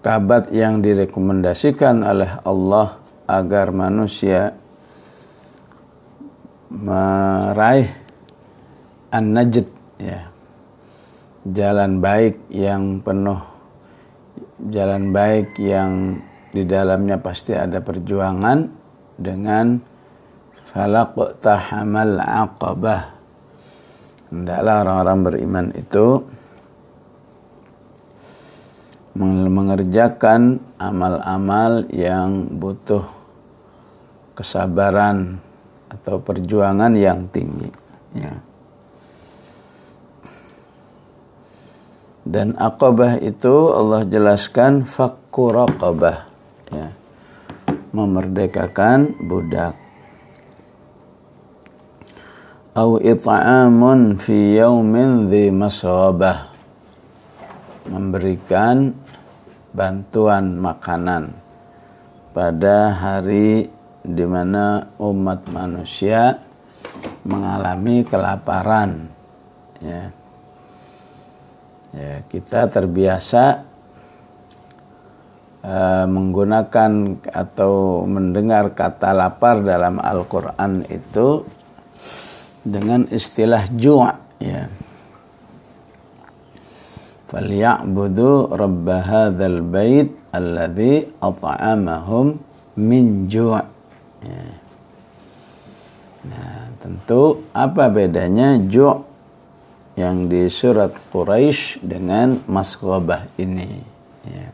kabat yang direkomendasikan oleh Allah agar manusia meraih an-najd ya. Jalan baik yang penuh jalan baik yang di dalamnya pasti ada perjuangan dengan falaq tahamal aqabah. Hendaklah orang-orang beriman itu mengerjakan amal-amal yang butuh kesabaran atau perjuangan yang tinggi ya. Dan akabah itu Allah jelaskan fakku raqabah ya. Memerdekakan budak. Au it'amun fi yaumin dhi masabah. Memberikan bantuan makanan pada hari di mana umat manusia mengalami kelaparan ya. Ya, kita terbiasa uh, menggunakan atau mendengar kata lapar dalam Al-Quran itu dengan istilah ju' ya فَلْيَعْبُدُوا رَبَّ هَذَا الْبَيْتِ الَّذِي أَطْعَمَهُمْ مِنْ جُوعٍ ya. Nah, tentu apa bedanya ju' yang di surat Quraisy dengan masghobah ini ya.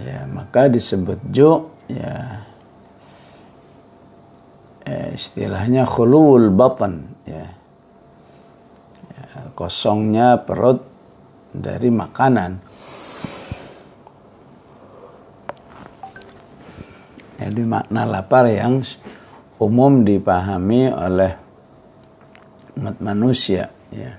ya maka disebut ju ya, ya istilahnya khulul batan ya. ya kosongnya perut dari makanan. Jadi makna lapar yang umum dipahami oleh umat manusia ya.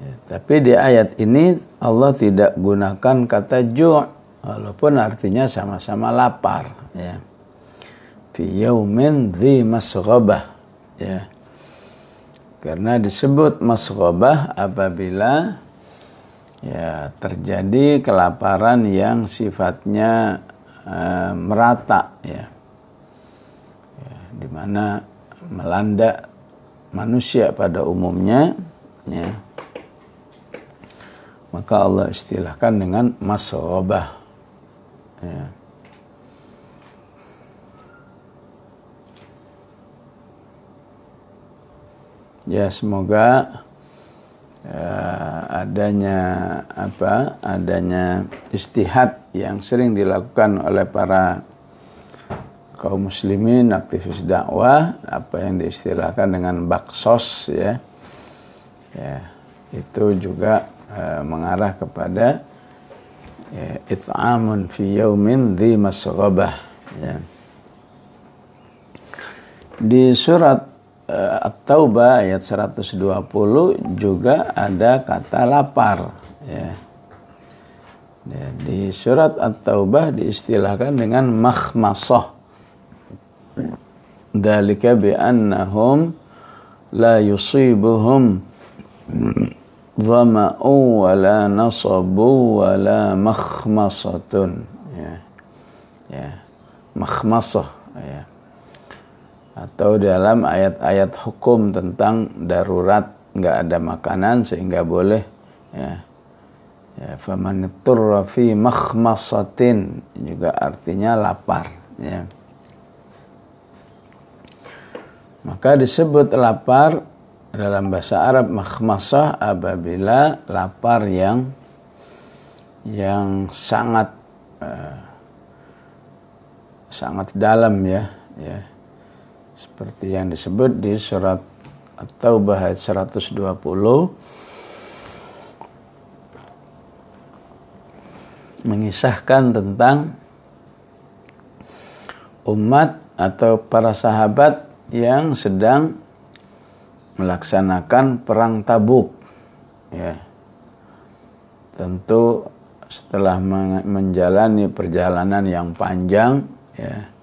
ya tapi di ayat ini Allah tidak gunakan kata ju' walaupun artinya sama-sama lapar ya. Fi yaumin dhi masghabah ya karena disebut masghabah apabila ya terjadi kelaparan yang sifatnya uh, merata ya, ya di mana melanda manusia pada umumnya ya maka Allah istilahkan dengan masobah ya. Ya semoga ya, adanya apa adanya istihad yang sering dilakukan oleh para kaum muslimin aktivis dakwah apa yang diistilahkan dengan baksos ya. Ya itu juga uh, mengarah kepada ya, it'amun fi yaumin dhi masghabah ya. Di surat uh, At-Taubah ayat 120 juga ada kata lapar ya Ya, di surat At-Taubah diistilahkan dengan makhmasah Dalika bi'annahum la yusibuhum dhama'u wa la nasabu wa la makhmasatun. Ya. Ya. Makhmasah. Ya. Atau dalam ayat-ayat hukum tentang darurat nggak ada makanan sehingga boleh ya. Ya faman fi makhmasatin juga artinya lapar ya. Maka disebut lapar dalam bahasa Arab makhmasah apabila lapar yang yang sangat uh, sangat dalam ya ya seperti yang disebut di surat At-Taubah ayat 120 mengisahkan tentang umat atau para sahabat yang sedang melaksanakan perang Tabuk. Ya. Tentu setelah menjalani perjalanan yang panjang, ya,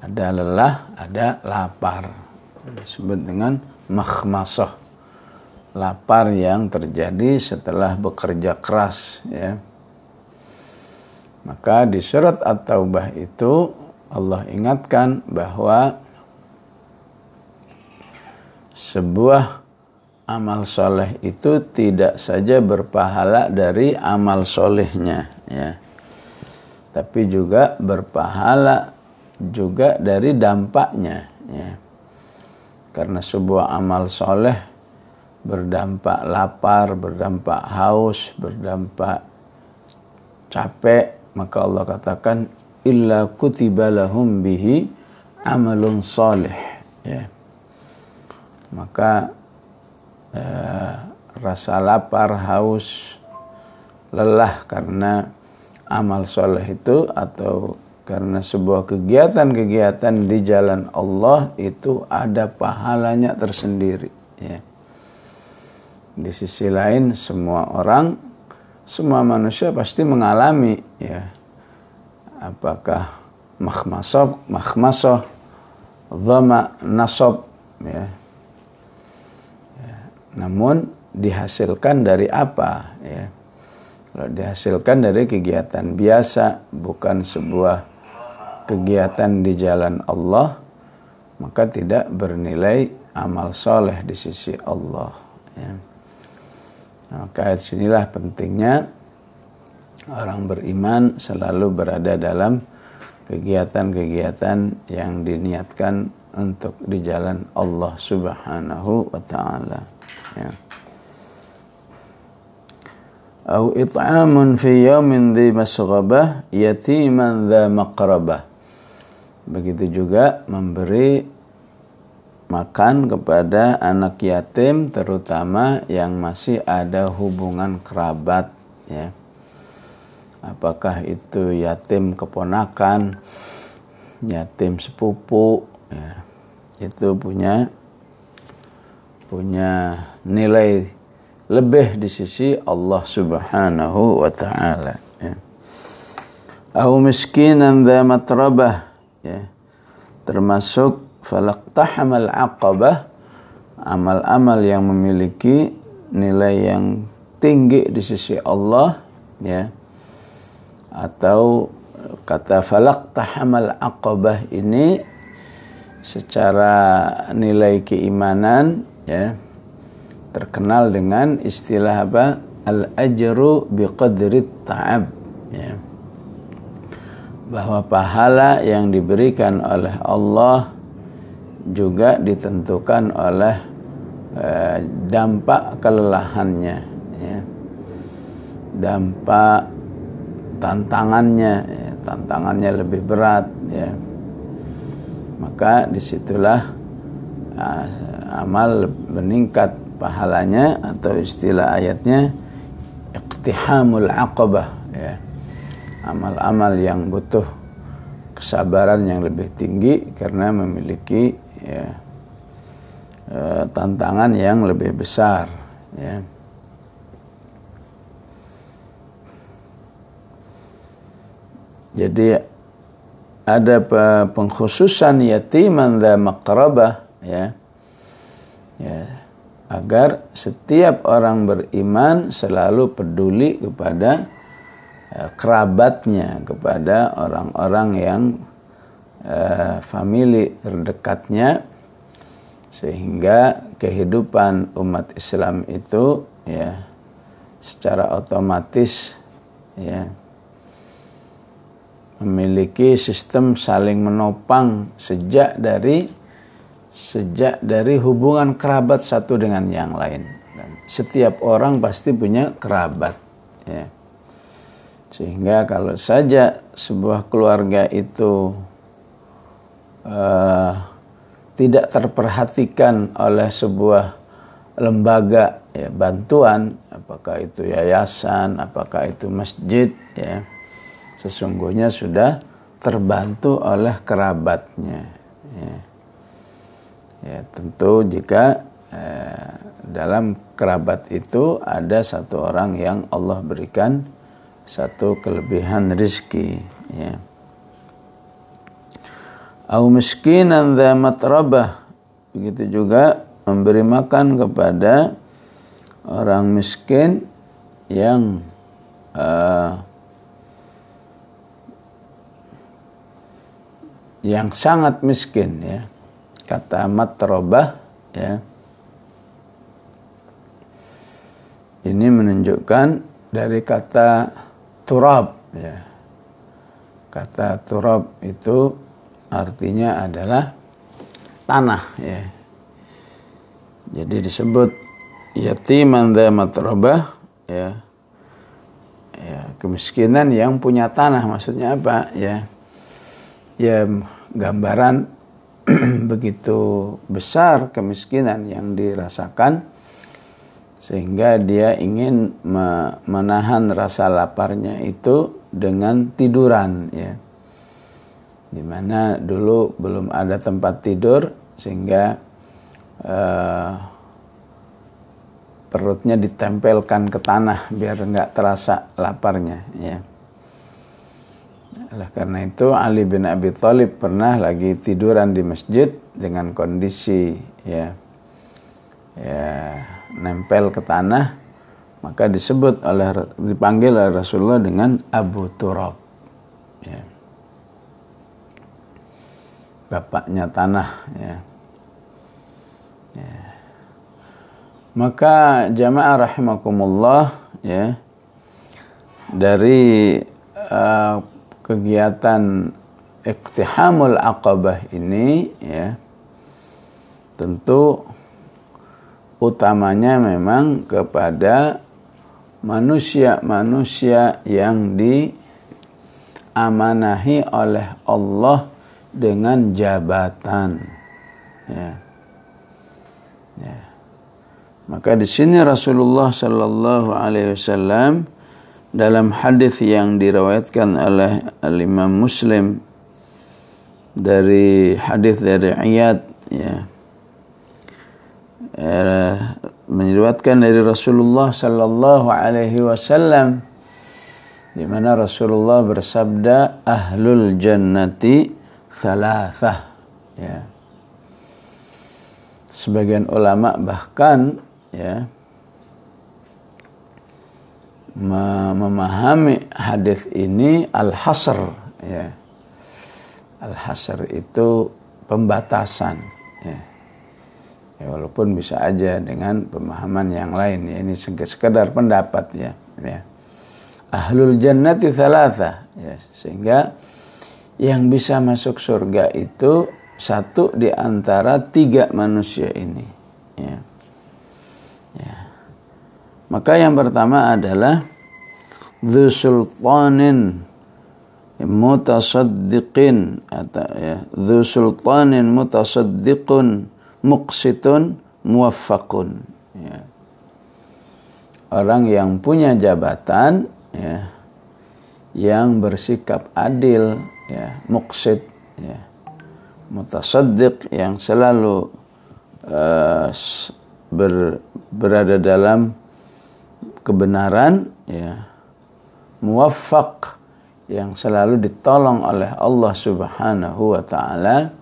ada lelah, ada lapar. Disebut dengan makhmasah. Lapar yang terjadi setelah bekerja keras, ya. Maka di surat At-Taubah itu Allah ingatkan bahwa sebuah amal soleh itu tidak saja berpahala dari amal solehnya ya tapi juga berpahala juga dari dampaknya ya. Karena sebuah amal soleh berdampak lapar berdampak haus berdampak capek maka Allah katakan illa kutiba lahum bihi amalun salih ya. Maka eh, rasa lapar haus lelah karena amal soleh itu atau karena sebuah kegiatan-kegiatan di jalan Allah itu ada pahalanya tersendiri ya di sisi lain semua orang semua manusia pasti mengalami ya apakah makhmasoh, makhmasoh, dhama, nasob, ya. ya. Namun dihasilkan dari apa? Ya. Kalau dihasilkan dari kegiatan biasa, bukan sebuah kegiatan di jalan Allah, maka tidak bernilai amal soleh di sisi Allah. Ya. Maka sinilah pentingnya orang beriman selalu berada dalam kegiatan-kegiatan yang diniatkan untuk di jalan Allah Subhanahu wa taala ya au it'amun fi yawmin dhi masghabah yatiman dha maqrabah begitu juga memberi makan kepada anak yatim terutama yang masih ada hubungan kerabat ya apakah itu yatim keponakan, yatim sepupu, ya, itu punya punya nilai lebih di sisi Allah Subhanahu wa taala ya. Miskinan dha matrabah ya. Termasuk falaqtahamal aqabah amal-amal yang memiliki nilai yang tinggi di sisi Allah ya. Atau kata falak tahamal aqabah ini secara nilai keimanan ya terkenal dengan istilah apa? Al ajru biqadri ta'ab ya bahwa pahala yang diberikan oleh Allah juga ditentukan oleh eh, dampak kelelahannya ya. Dampak tantangannya ya, tantangannya lebih berat ya. Maka di situlah uh, amal meningkat pahalanya atau istilah ayatnya iqtihamul aqabah amal-amal yang butuh kesabaran yang lebih tinggi karena memiliki ya, uh, tantangan yang lebih besar ya Jadi ada pengkhususan yatiman dha maqrabah ya. Ya. Agar setiap orang beriman selalu peduli kepada kerabatnya, kepada orang-orang yang uh, famili terdekatnya sehingga kehidupan umat Islam itu ya secara otomatis ya memiliki sistem saling menopang sejak dari sejak dari hubungan kerabat satu dengan yang lain. Dan setiap orang pasti punya kerabat, ya. Sehingga kalau saja sebuah keluarga itu uh, tidak terperhatikan oleh sebuah lembaga ya, bantuan, apakah itu yayasan, apakah itu masjid, ya sesungguhnya sudah terbantu oleh kerabatnya. Ya, ya tentu jika eh, dalam kerabat itu ada satu orang yang Allah berikan satu kelebihan rizki. Ya. Au miskinan dha matrabah. Begitu juga memberi makan kepada orang miskin yang uh, yang sangat miskin ya kata matrobah ya ini menunjukkan dari kata turab ya. Kata turab itu artinya adalah tanah ya. Jadi disebut yatiman dha matrobah ya. Ya kemiskinan yang punya tanah maksudnya apa ya? Ya gambaran begitu besar kemiskinan yang dirasakan sehingga dia ingin menahan rasa laparnya itu dengan tiduran ya. Di mana dulu belum ada tempat tidur sehingga uh, perutnya ditempelkan ke tanah biar nggak terasa laparnya ya. Oleh karena itu Ali bin Abi Thalib pernah lagi tiduran di masjid dengan kondisi ya ya nempel ke tanah maka disebut oleh dipanggil oleh Rasulullah dengan Abu Turab ya. bapaknya tanah ya. ya. maka jamaah rahimakumullah ya dari uh, kegiatan iktihamul aqabah ini ya tentu utamanya memang kepada manusia-manusia yang diamanahi oleh Allah dengan jabatan ya. ya. Maka di sini Rasulullah Sallallahu Alaihi Wasallam dalam hadis yang diriwayatkan oleh Imam Muslim dari hadis dari Iyad ya meriwayatkan dari Rasulullah sallallahu alaihi wasallam di mana Rasulullah bersabda ahlul jannati thalathah. Ya. Sebagian ulama bahkan ya memahami hadis ini al-hasr ya. Al-hasr itu pembatasan ya. walaupun bisa aja dengan pemahaman yang lain ya ini sekedar pendapat ya ya. Ahlul jannati thalatha ya sehingga yang bisa masuk surga itu satu di antara tiga manusia ini ya. Ya. Maka yang pertama adalah dhu sultanin mutasaddiqin atau ya dhu sultanin mutasaddiqun muqsitun muwaffaqun ya. orang yang punya jabatan ya yang bersikap adil ya muqsit ya mutasaddiq yang selalu uh, ber, berada dalam kebenaran ya muwaffaq yang selalu ditolong oleh Allah Subhanahu wa taala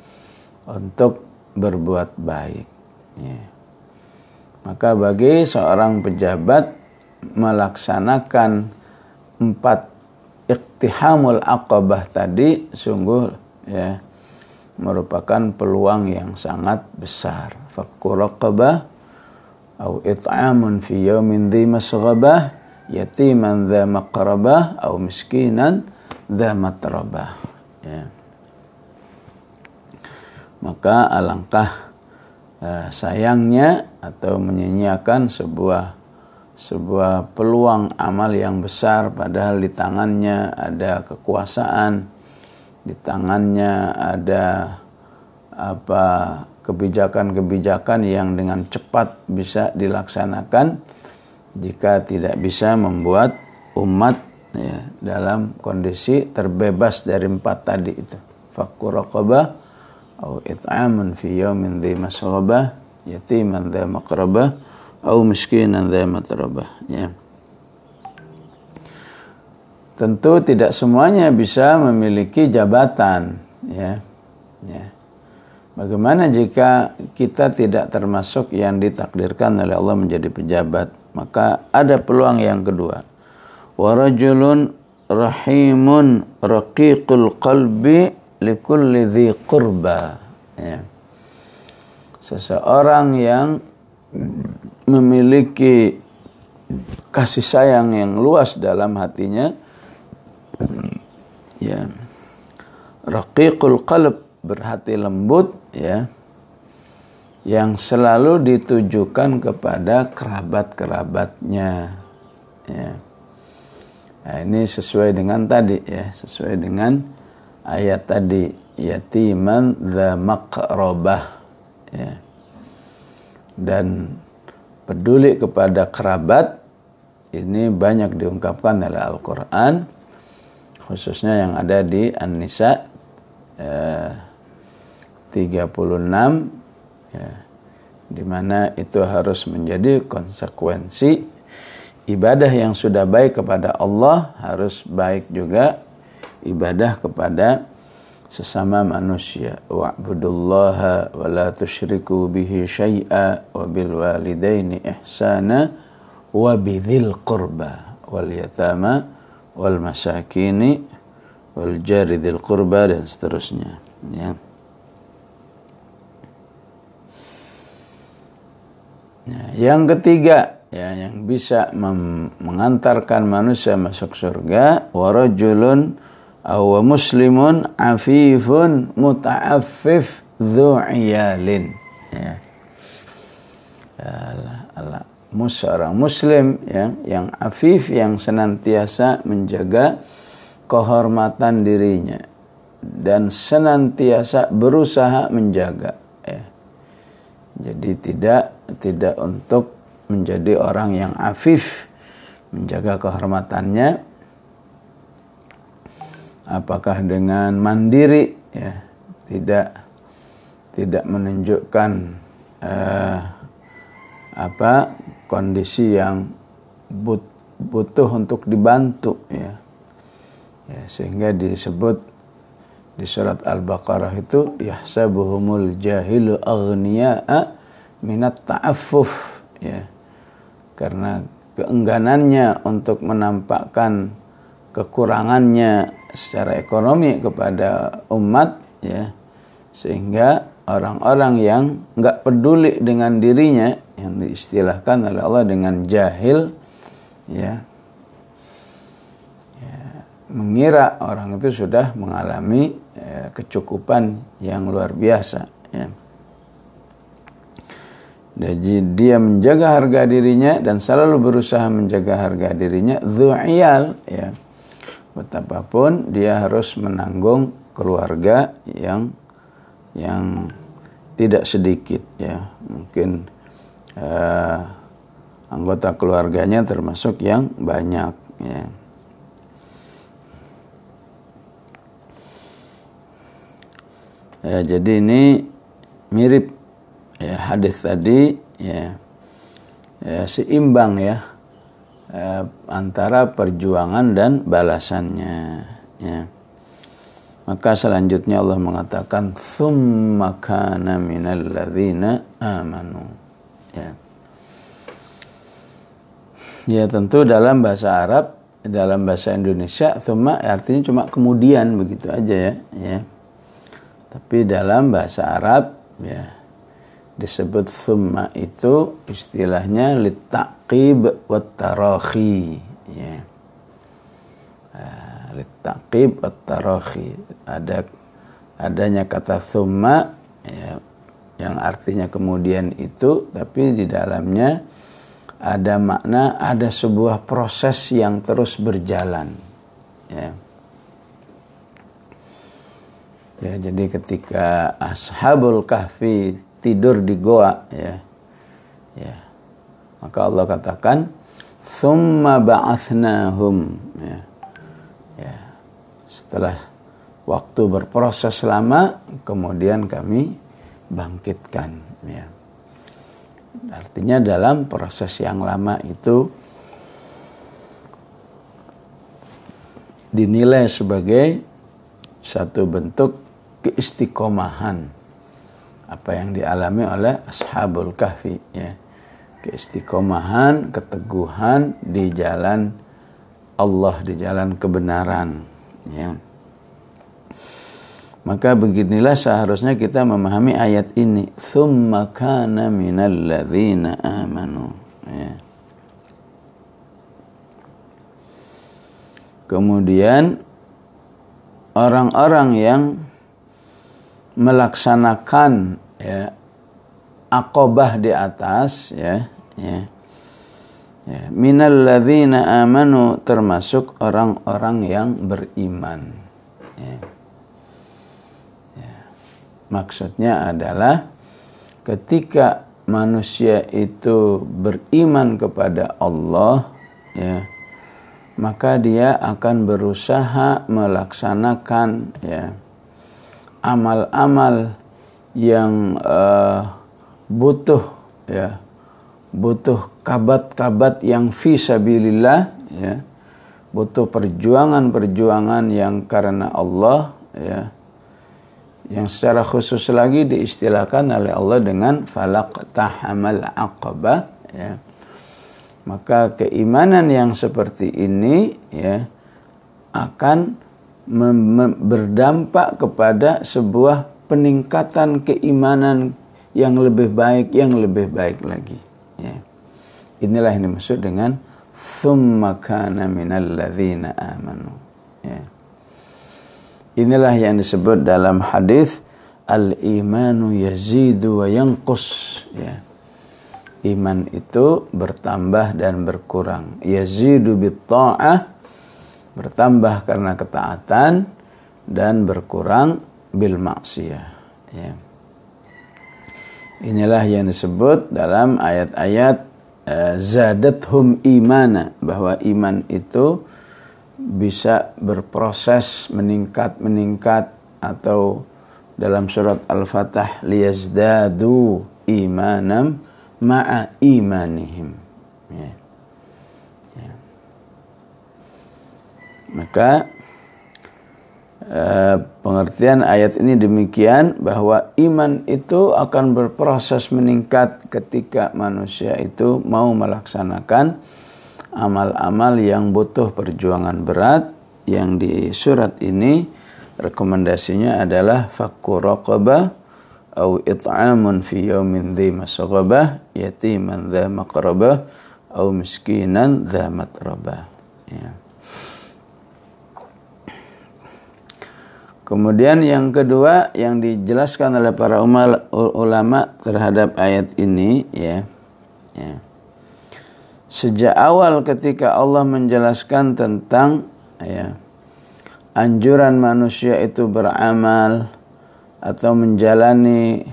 untuk berbuat baik ya. maka bagi seorang pejabat melaksanakan empat iktihamul aqabah tadi sungguh ya merupakan peluang yang sangat besar fakku atau it'amun fi yawmin dhi masghabah yatiman dha maqrabah atau miskinan dha matrabah ya. Maka alangkah uh, sayangnya atau menyanyiakan sebuah sebuah peluang amal yang besar padahal di tangannya ada kekuasaan di tangannya ada apa kebijakan-kebijakan yang dengan cepat bisa dilaksanakan jika tidak bisa membuat umat ya, dalam kondisi terbebas dari empat tadi itu. Fakkur atau it'amun fi yawmin dhi masghabah yatiman dha maqrabah atau miskinan dha matrabah ya tentu tidak semuanya bisa memiliki jabatan ya ya Bagaimana jika kita tidak termasuk yang ditakdirkan oleh Allah menjadi pejabat? Maka ada peluang yang kedua. Warajulun rahimun raqiqul qalbi likulli dhi qurba ya. seseorang yang memiliki kasih sayang yang luas dalam hatinya ya raqiqul qalb berhati lembut ya yang selalu ditujukan kepada kerabat-kerabatnya ya Nah, ini sesuai dengan tadi ya, sesuai dengan ayat tadi yatiman dza maqrabah ya. Dan peduli kepada kerabat ini banyak diungkapkan oleh Al-Qur'an khususnya yang ada di An-Nisa eh, 36 ya, di mana itu harus menjadi konsekuensi ibadah yang sudah baik kepada Allah harus baik juga ibadah kepada sesama manusia. Wa'budullaha wa la tusyriku bihi syai'a wa bil walidaini ihsana wa bidzil qurba wal yatama wal masakini wal jari dzil qurba dan seterusnya ya. Nah, yang ketiga ya yang bisa mengantarkan manusia masuk surga warajulun aw muslimun afifun muta'affif dzu'iyalin ya Allah seorang muslim ya yang afif yang senantiasa menjaga kehormatan dirinya dan senantiasa berusaha menjaga ya. jadi tidak tidak untuk menjadi orang yang afif, menjaga kehormatannya. Apakah dengan mandiri ya, tidak tidak menunjukkan uh, apa kondisi yang but, butuh untuk dibantu ya. ya sehingga disebut di surat Al-Baqarah itu yahsabuhumul jahilu aghniya'a minat ta'affuf ya karena keengganannya untuk menampakkan kekurangannya secara ekonomi kepada umat ya sehingga orang-orang yang nggak peduli dengan dirinya yang diistilahkan oleh Allah dengan jahil ya, ya mengira orang itu sudah mengalami ya, kecukupan yang luar biasa ya. Jadi dia menjaga harga dirinya dan selalu berusaha menjaga harga dirinya. Zu'iyal ya. Betapapun dia harus menanggung keluarga yang yang tidak sedikit ya. Mungkin uh, anggota keluarganya termasuk yang banyak ya. Ya, jadi ini mirip ya, hadis tadi ya, ya seimbang ya eh, antara perjuangan dan balasannya ya. Maka selanjutnya Allah mengatakan thumma kana minal ladzina amanu. Ya. Ya tentu dalam bahasa Arab, dalam bahasa Indonesia thumma artinya cuma kemudian begitu aja ya, ya. Tapi dalam bahasa Arab ya disebut thumma itu istilahnya litaqib wa tarakhi ya litaqib wa tarakhi ada adanya kata thumma ya, yang artinya kemudian itu tapi di dalamnya ada makna ada sebuah proses yang terus berjalan ya ya jadi ketika ashabul kahfi tidur di goa ya. Ya. Maka Allah katakan thumma ba'athnahum ya. ya. Setelah waktu berproses lama kemudian kami bangkitkan ya. Artinya dalam proses yang lama itu dinilai sebagai satu bentuk keistiqomahan apa yang dialami oleh ashabul kahfi ya keistiqomahan keteguhan di jalan Allah di jalan kebenaran ya Maka beginilah seharusnya kita memahami ayat ini. Thumma kana minal ladzina amanu. Ya. Kemudian orang-orang yang melaksanakan ya akobah di atas ya ya ya minal ladzina amanu termasuk orang-orang yang beriman ya. ya. maksudnya adalah ketika manusia itu beriman kepada Allah ya maka dia akan berusaha melaksanakan ya amal-amal yang uh, butuh ya butuh kabat-kabat yang fi sabilillah ya. Butuh perjuangan-perjuangan yang karena Allah ya. Yang secara khusus lagi diistilahkan oleh Allah dengan falak tahamal aqabah ya. Maka keimanan yang seperti ini ya akan berdampak kepada sebuah peningkatan keimanan yang lebih baik, yang lebih baik lagi. Inilah yang dimaksud dengan thumma kana minal ladzina amanu. Ya. Inilah yang disebut dalam hadis al-imanu yazidu wa yanqus. Ya iman itu bertambah dan berkurang. Yazidu bitta'ah bertambah karena ketaatan dan berkurang bil maksiyah. Ya. Inilah yang disebut dalam ayat-ayat zadathum imana bahwa iman itu bisa berproses meningkat meningkat atau dalam surat Al-Fatah liyazdadu imanam ma'a imanihim. Ya. Ya. Maka eh, pengertian ayat ini demikian bahwa iman itu akan berproses meningkat ketika manusia itu mau melaksanakan amal-amal yang butuh perjuangan berat yang di surat ini rekomendasinya adalah fakku raqabah au it'amun fi yaumin dhi masghabah yatiman dha maqrabah au miskinan dha matrabah ya. Kemudian yang kedua yang dijelaskan oleh para ulama terhadap ayat ini ya, ya. Sejak awal ketika Allah menjelaskan tentang ya anjuran manusia itu beramal atau menjalani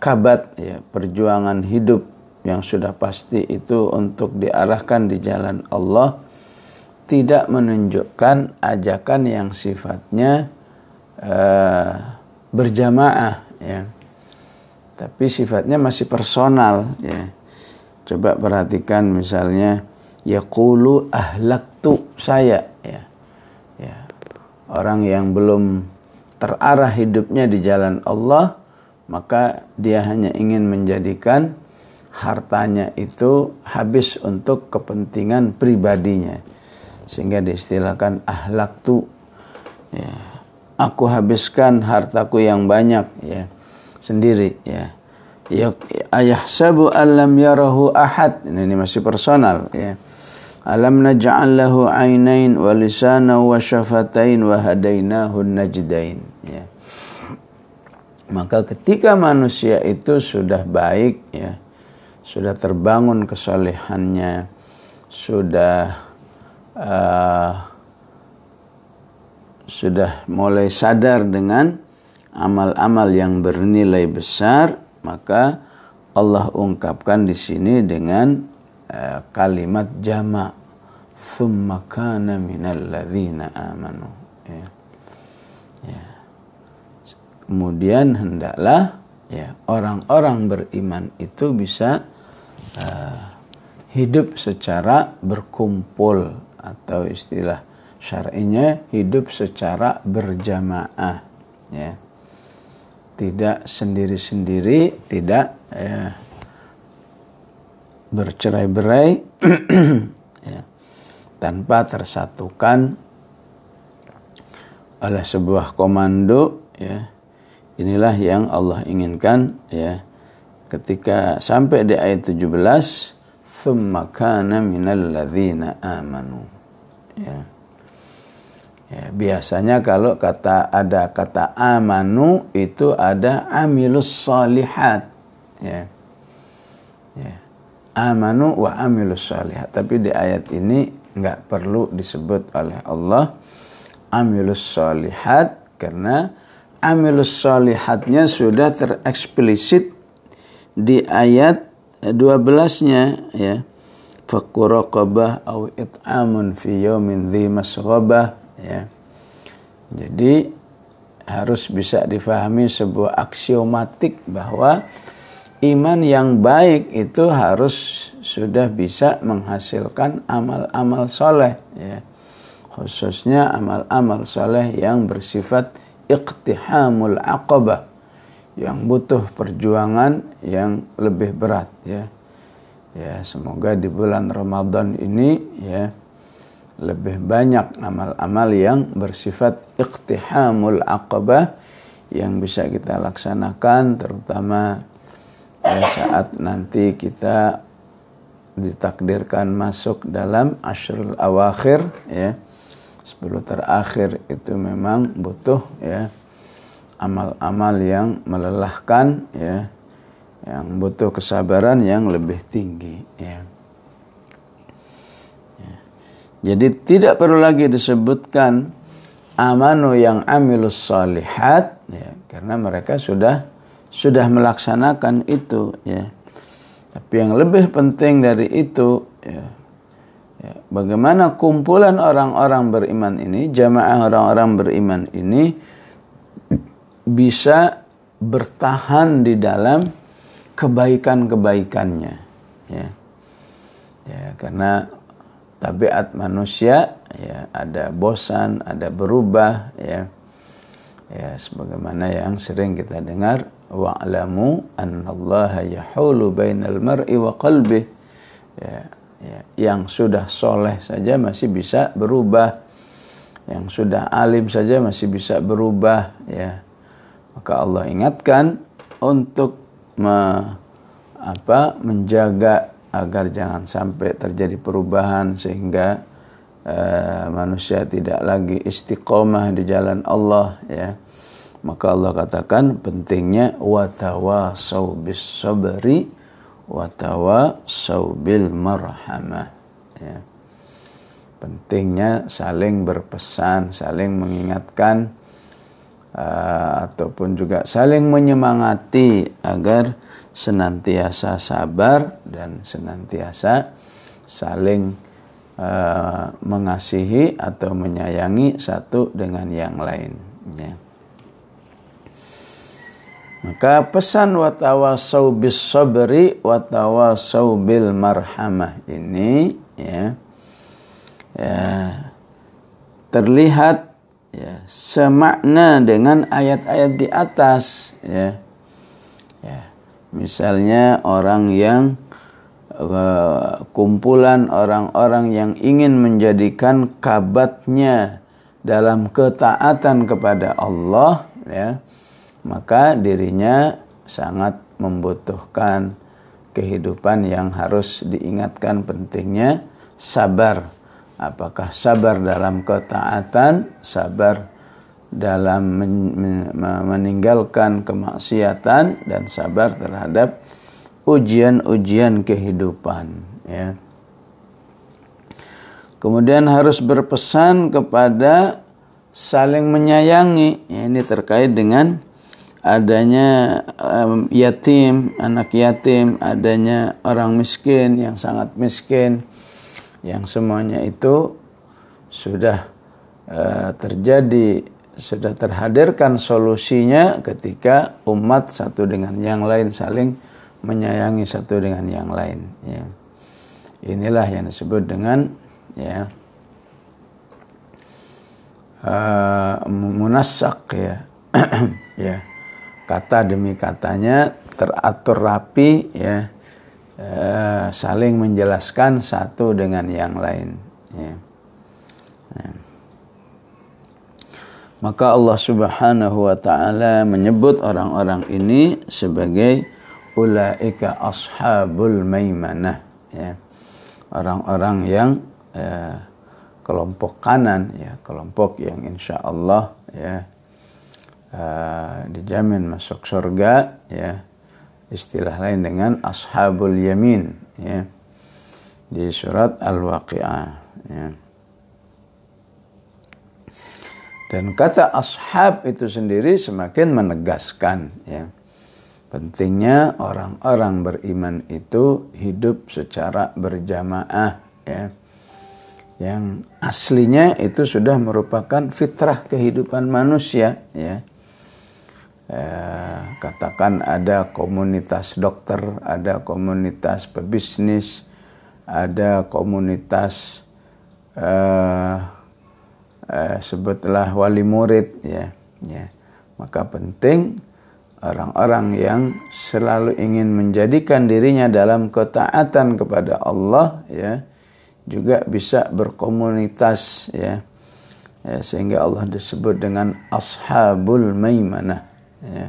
kabat ya perjuangan hidup yang sudah pasti itu untuk diarahkan di jalan Allah tidak menunjukkan ajakan yang sifatnya uh, berjamaah ya tapi sifatnya masih personal ya coba perhatikan misalnya yaqulu ahlaktu saya ya ya orang yang belum terarah hidupnya di jalan Allah, maka dia hanya ingin menjadikan hartanya itu habis untuk kepentingan pribadinya. Sehingga diistilahkan ahlak tu. Ya. Aku habiskan hartaku yang banyak ya sendiri ya. Ya ayah sabu alam yarahu ahad. Ini, masih personal ya. Alam naj'al lahu ainain wa lisana wa syafatain wa hadainahu najdain. Ya. Maka ketika manusia itu sudah baik ya, sudah terbangun kesolehannya, sudah uh, sudah mulai sadar dengan amal-amal yang bernilai besar, maka Allah ungkapkan di sini dengan Eh, kalimat jama' thumma kana minal amanu ya. ya. Kemudian hendaklah ya orang-orang beriman itu bisa uh, hidup secara berkumpul atau istilah syar'inya hidup secara berjamaah ya. Tidak sendiri-sendiri, tidak ya, bercerai-berai ya, tanpa tersatukan oleh sebuah komando ya. Inilah yang Allah inginkan ya. Ketika sampai di ayat 17 thumma kana minal amanu ya Ya, biasanya kalau kata ada kata amanu itu ada amilus salihat. Ya. Ya. Amanu wa amilus salihat. Tapi di ayat ini nggak perlu disebut oleh Allah amilus salihat karena amilus salihatnya sudah tereksplisit di ayat 12-nya ya. Fakuraqabah au it'amun fi yawmin dhi ya. Jadi harus bisa difahami sebuah aksiomatik bahwa iman yang baik itu harus sudah bisa menghasilkan amal-amal soleh ya. khususnya amal-amal soleh yang bersifat iqtihamul aqabah yang butuh perjuangan yang lebih berat ya ya semoga di bulan Ramadan ini ya lebih banyak amal-amal yang bersifat iqtihamul aqabah yang bisa kita laksanakan terutama ya, saat nanti kita ditakdirkan masuk dalam ashrul awakhir ya. 10 terakhir itu memang butuh ya amal-amal yang melelahkan ya yang butuh kesabaran yang lebih tinggi ya jadi tidak perlu lagi disebutkan amanu yang amilus salihat ya, karena mereka sudah sudah melaksanakan itu ya. Tapi yang lebih penting dari itu ya, ya, bagaimana kumpulan orang-orang beriman ini, jamaah orang-orang beriman ini bisa bertahan di dalam kebaikan-kebaikannya ya. Ya, karena tabiat manusia ya ada bosan, ada berubah ya. Ya sebagaimana yang sering kita dengar wa'lamu annallaha yahulu bainal mar'i wa qalbi. Ya, ya, yang sudah soleh saja masih bisa berubah. Yang sudah alim saja masih bisa berubah ya. Maka Allah ingatkan untuk me, apa menjaga agar jangan sampai terjadi perubahan sehingga uh, manusia tidak lagi istiqomah di jalan Allah ya. Maka Allah katakan pentingnya watawasau bis sabri watawasau bil marhamah ya. Pentingnya saling berpesan saling mengingatkan uh, ataupun juga saling menyemangati agar senantiasa sabar dan senantiasa saling uh, mengasihi atau menyayangi satu dengan yang lain. Ya. Maka pesan watawasau bis sabri watawasau bil marhamah ini ya, ya terlihat ya, semakna dengan ayat-ayat di atas ya. Ya Misalnya orang yang uh, kumpulan orang-orang yang ingin menjadikan kabatnya dalam ketaatan kepada Allah ya maka dirinya sangat membutuhkan kehidupan yang harus diingatkan pentingnya sabar. Apakah sabar dalam ketaatan? Sabar dalam men, men, meninggalkan kemaksiatan dan sabar terhadap ujian-ujian kehidupan ya. Kemudian harus berpesan kepada saling menyayangi. Ya, ini terkait dengan adanya um, yatim, anak yatim, adanya orang miskin yang sangat miskin, yang semuanya itu sudah uh, terjadi sudah terhadirkan solusinya ketika umat satu dengan yang lain saling menyayangi satu dengan yang lain ya. Inilah yang disebut dengan ya uh, munasak ya. ya. Kata demi katanya teratur rapi ya. Uh, saling menjelaskan satu dengan yang lain ya. ya. Maka Allah Subhanahu wa taala menyebut orang-orang ini sebagai ulaika ashabul maimanah ya. Orang-orang yang eh, kelompok kanan ya, kelompok yang insya Allah ya uh, dijamin masuk surga ya. Istilah lain dengan ashabul yamin ya. Di surat Al-Waqi'ah ya. Dan kata ashab itu sendiri semakin menegaskan ya. Pentingnya orang-orang beriman itu hidup secara berjamaah ya. Yang aslinya itu sudah merupakan fitrah kehidupan manusia ya. Eh, katakan ada komunitas dokter, ada komunitas pebisnis, ada komunitas eh, uh, sebutlah wali murid ya ya. Maka penting orang-orang yang selalu ingin menjadikan dirinya dalam ketaatan kepada Allah ya juga bisa berkomunitas ya, ya sehingga Allah disebut dengan ashabul maimanah ya.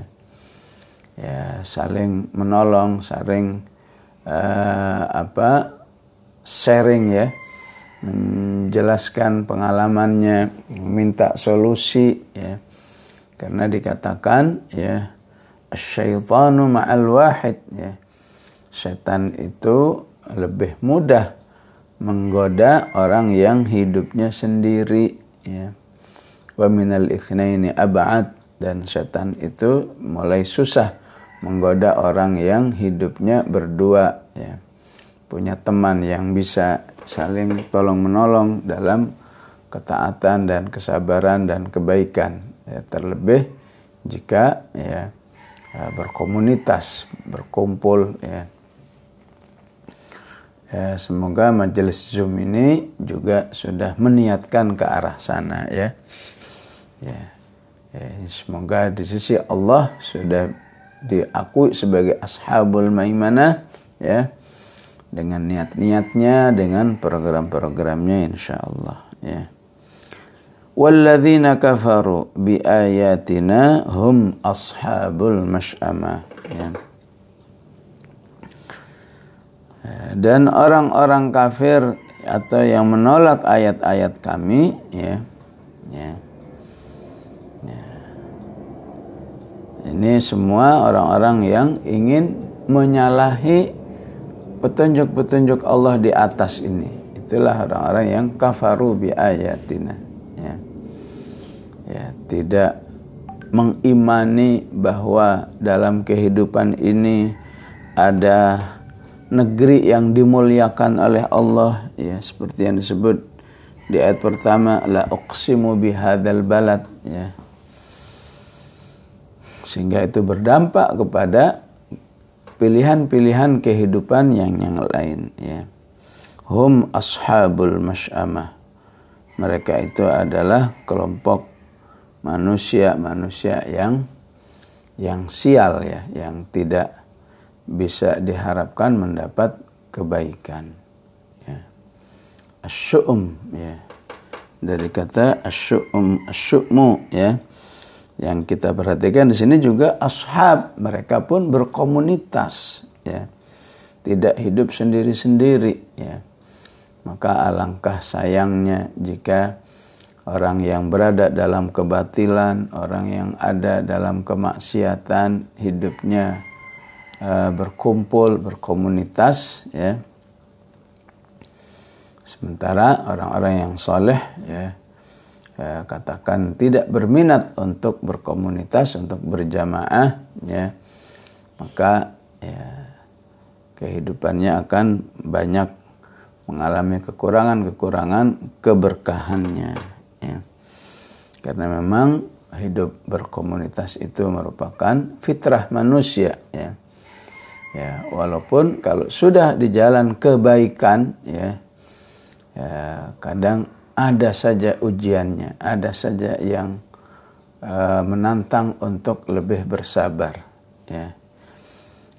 Ya saling menolong saling uh, apa sharing ya menjelaskan pengalamannya, minta solusi ya. Karena dikatakan ya syaitanu ma'al wahid ya. Setan itu lebih mudah menggoda orang yang hidupnya sendiri ya. Wa minal itsnaini ab'ad dan setan itu mulai susah menggoda orang yang hidupnya berdua ya. Punya teman yang bisa saling tolong menolong dalam ketaatan dan kesabaran dan kebaikan. Ya, terlebih jika ya, ya berkomunitas berkumpul ya. ya semoga majelis zoom ini juga sudah meniatkan ke arah sana ya. Ya, ya semoga di sisi Allah sudah diakui sebagai ashabul maimanah ya dengan niat-niatnya dengan program-programnya insyaallah ya. Walladzina kafaru bi ayatina hum ashabul masy'amah ya. Dan orang-orang kafir atau yang menolak ayat-ayat kami ya ya. Ya. Ini semua orang-orang yang ingin menyalahi petunjuk-petunjuk Allah di atas ini. Itulah orang-orang yang kafaru bi ayatina. Ya. ya, tidak mengimani bahwa dalam kehidupan ini ada negeri yang dimuliakan oleh Allah ya seperti yang disebut di ayat pertama la uqsimu bihadzal balad ya sehingga itu berdampak kepada pilihan-pilihan kehidupan yang yang lain ya. Hum ashabul masyamah. Mereka itu adalah kelompok manusia-manusia yang yang sial ya, yang tidak bisa diharapkan mendapat kebaikan. Ya. Asyum ya. Dari kata asyum asyumu ya yang kita perhatikan di sini juga ashab mereka pun berkomunitas ya. Tidak hidup sendiri-sendiri ya. Maka alangkah sayangnya jika orang yang berada dalam kebatilan orang yang ada dalam kemaksiatan hidupnya uh, berkumpul berkomunitas ya. Sementara orang-orang yang soleh ya ya, katakan tidak berminat untuk berkomunitas untuk berjamaah ya. Maka ya kehidupannya akan banyak mengalami kekurangan-kekurangan keberkahannya ya. Karena memang hidup berkomunitas itu merupakan fitrah manusia ya. Ya walaupun kalau sudah di jalan kebaikan ya ya kadang ada saja ujiannya, ada saja yang uh, menantang untuk lebih bersabar. Ya.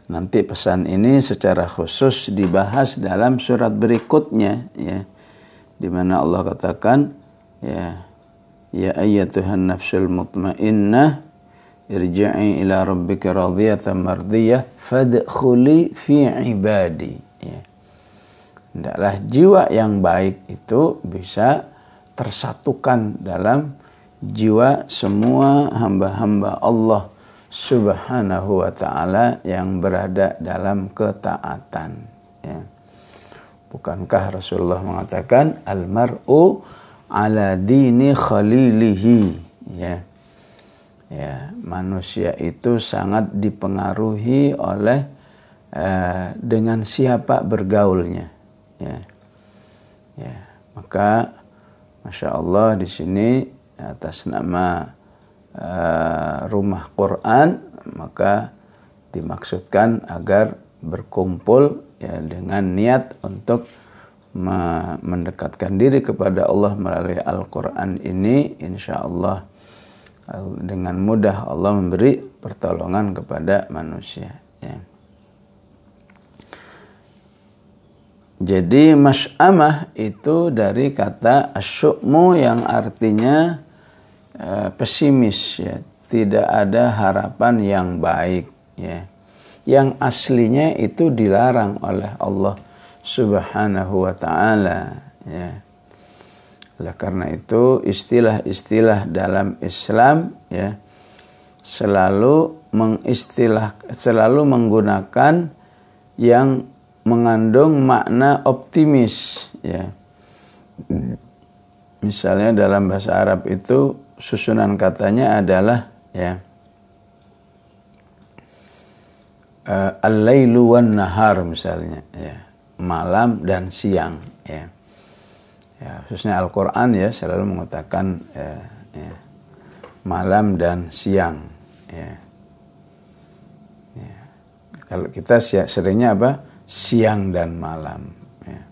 Nanti pesan ini secara khusus dibahas dalam surat berikutnya, ya, di mana Allah katakan, ya, ya ayyatuhan nafsul mutmainnah irji'i ila rabbika radiyatan mardiyah fadkhuli fi ibadi ya. Hendaklah jiwa yang baik itu bisa tersatukan dalam jiwa semua hamba-hamba Allah subhanahu wa ta'ala yang berada dalam ketaatan. Ya. Bukankah Rasulullah mengatakan almar'u ala dini khalilihi ya ya manusia itu sangat dipengaruhi oleh uh, dengan siapa bergaulnya ya ya maka masya Allah di sini atas nama uh, rumah Quran maka dimaksudkan agar berkumpul ya dengan niat untuk mendekatkan diri kepada Allah melalui Al-Quran ini insya Allah dengan mudah Allah memberi pertolongan kepada manusia ya. Jadi mas'amah itu dari kata asyukmu yang artinya uh, pesimis ya, tidak ada harapan yang baik ya. Yang aslinya itu dilarang oleh Allah Subhanahu wa taala ya. Oleh karena itu istilah-istilah dalam Islam ya selalu mengistilah selalu menggunakan yang mengandung makna optimis ya. Misalnya dalam bahasa Arab itu susunan katanya adalah ya uh, al-lailu wan nahar misalnya ya malam dan siang ya. Ya, khususnya Al-Qur'an ya selalu mengatakan ya, ya, malam dan siang ya. ya. Kalau kita seringnya apa? Siang dan malam ya.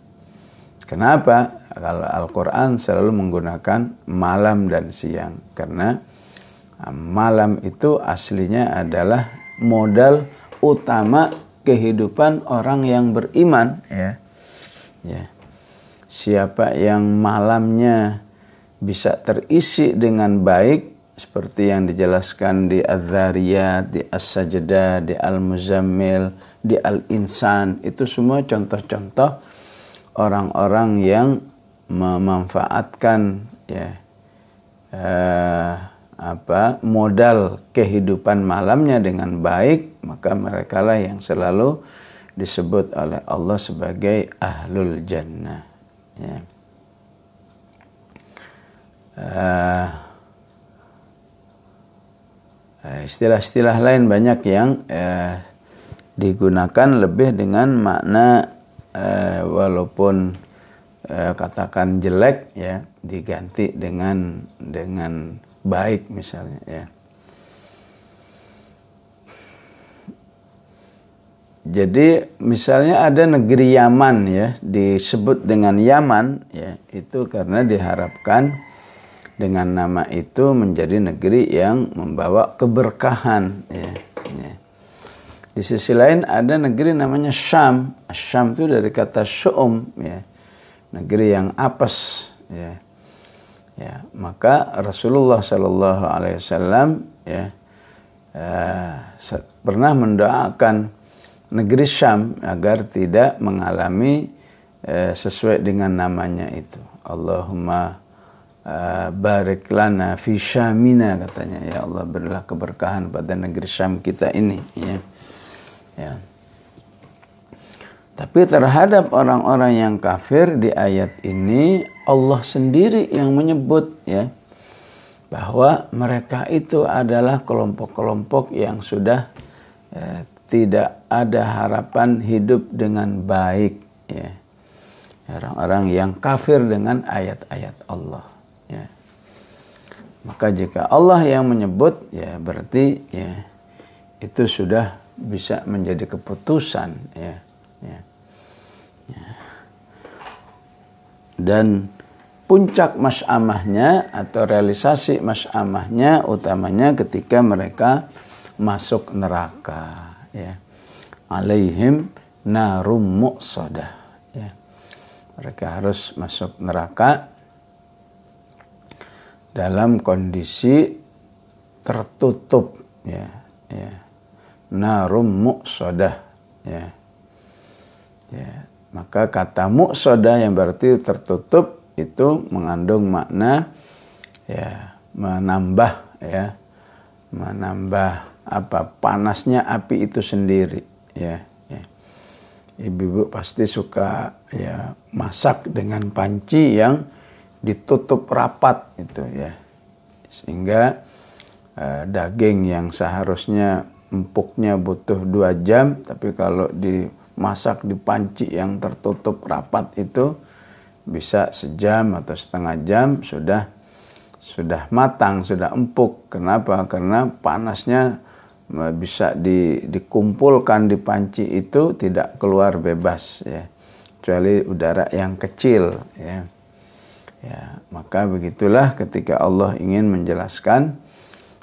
Kenapa? Kalau Al-Qur'an selalu menggunakan malam dan siang karena ah, malam itu aslinya adalah modal utama kehidupan orang yang beriman ya. Ya. Siapa yang malamnya bisa terisi dengan baik seperti yang dijelaskan di Az-Zariyat, di As-Sajdah, di Al-Muzammil, di Al-Insan itu semua contoh-contoh orang-orang yang memanfaatkan ya uh, apa modal kehidupan malamnya dengan baik maka mereka lah yang selalu disebut oleh Allah sebagai ahlul jannah ya. uh, istilah-istilah lain banyak yang uh, digunakan lebih dengan makna uh, walaupun uh, katakan jelek ya diganti dengan dengan baik misalnya ya. Jadi misalnya ada negeri Yaman ya disebut dengan Yaman ya itu karena diharapkan dengan nama itu menjadi negeri yang membawa keberkahan ya. ya. Di sisi lain ada negeri namanya Syam. Syam itu dari kata syum ya. Negeri yang apes ya ya maka Rasulullah Shallallahu Alaihi Wasallam ya uh, pernah mendoakan negeri Syam agar tidak mengalami uh, sesuai dengan namanya itu Allahumma uh, barik lana fi syamina katanya ya Allah berilah keberkahan pada negeri Syam kita ini ya ya tapi terhadap orang-orang yang kafir di ayat ini Allah sendiri yang menyebut ya bahwa mereka itu adalah kelompok-kelompok yang sudah ya, tidak ada harapan hidup dengan baik ya. Orang-orang yang kafir dengan ayat-ayat Allah ya. Maka jika Allah yang menyebut ya berarti ya itu sudah bisa menjadi keputusan ya. ya. dan puncak mas'amahnya atau realisasi mas'amahnya utamanya ketika mereka masuk neraka ya. Alaihim narum muqsadah ya. Mereka harus masuk neraka dalam kondisi tertutup ya. Ya narum muqsadah. Ya. Ya. Maka kata muqsadah yang berarti tertutup itu mengandung makna ya menambah ya. Menambah apa panasnya api itu sendiri ya ya. Ibu-ibu pasti suka ya masak dengan panci yang ditutup rapat itu ya. Sehingga uh, daging yang seharusnya empuknya butuh dua jam tapi kalau dimasak di panci yang tertutup rapat itu bisa sejam atau setengah jam sudah sudah matang sudah empuk. Kenapa? Karena panasnya eh, bisa di, dikumpulkan di panci itu tidak keluar bebas ya. Kecuali udara yang kecil ya. Ya, maka begitulah ketika Allah ingin menjelaskan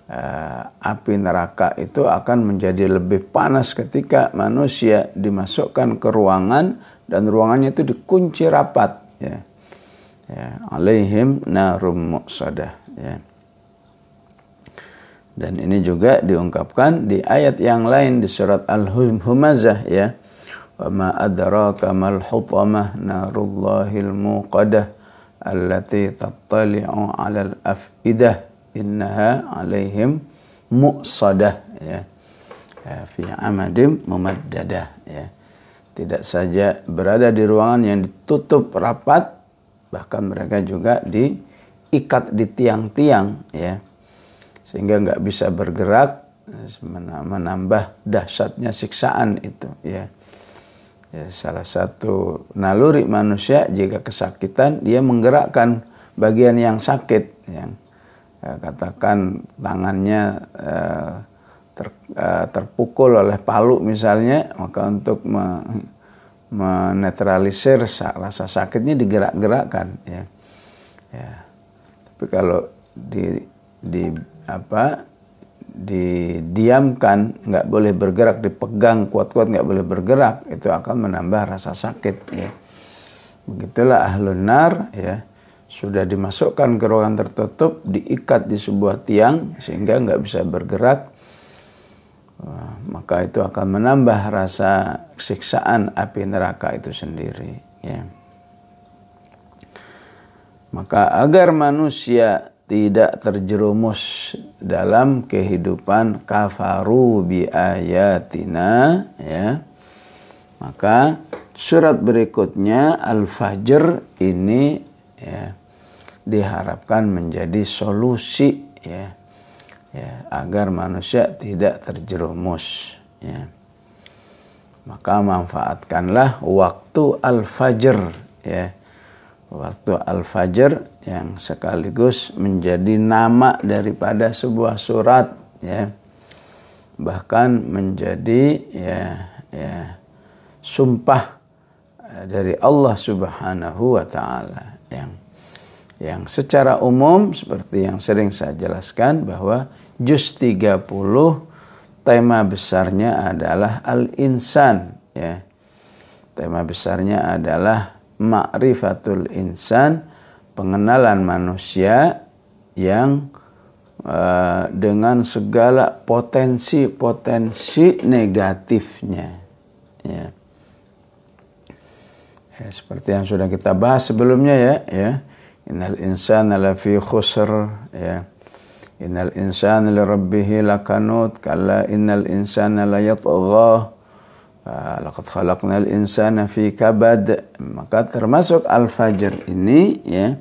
uh, api neraka itu akan menjadi lebih panas ketika manusia dimasukkan ke ruangan dan ruangannya itu dikunci rapat ya. Ya, alaihim narum muqsadah ya. Dan ini juga diungkapkan di ayat yang lain di surat Al-Humazah ya. Wa ma adraka mal hutamah narullahil muqadah allati tattali'u 'alal afidah innaha 'alaihim muqsadah ya. ya fi amadim mumaddadah ya. Tidak saja berada di ruangan yang ditutup rapat bahkan mereka juga diikat di tiang-tiang ya. Sehingga nggak bisa bergerak menambah dahsyatnya siksaan itu ya. Ya, salah satu naluri manusia jika kesakitan dia menggerakkan bagian yang sakit yang ya, katakan tangannya eh, ter, eh, terpukul oleh palu misalnya maka untuk me, menetralisir rasa sakitnya digerak-gerakkan ya ya tapi kalau di di apa didiamkan, nggak boleh bergerak, dipegang kuat-kuat nggak boleh bergerak, itu akan menambah rasa sakit. Ya. Begitulah ahlun nar, ya sudah dimasukkan ke ruangan tertutup, diikat di sebuah tiang sehingga nggak bisa bergerak, maka itu akan menambah rasa siksaan api neraka itu sendiri. Ya. Maka agar manusia tidak terjerumus dalam kehidupan kafaru bi ayatina ya maka surat berikutnya al-fajr ini ya diharapkan menjadi solusi ya ya agar manusia tidak terjerumus ya. Maka manfaatkanlah waktu al-fajr ya. Waktu al-fajr yang sekaligus menjadi nama daripada sebuah surat ya. Bahkan menjadi ya ya sumpah eh, dari Allah Subhanahu wa taala yang yang secara umum seperti yang sering saya jelaskan bahwa juz 30 tema besarnya adalah al-insan ya tema besarnya adalah ma'rifatul insan pengenalan manusia yang uh, dengan segala potensi-potensi negatifnya ya. Ya seperti yang sudah kita bahas sebelumnya ya ya. Innal insana lafi khusr ya. Innal insana li rabbih lakanut kalla innal insana la yatgha. Ah, laqad khalaqnal insana fi kabad. Maka termasuk al-fajr ini ya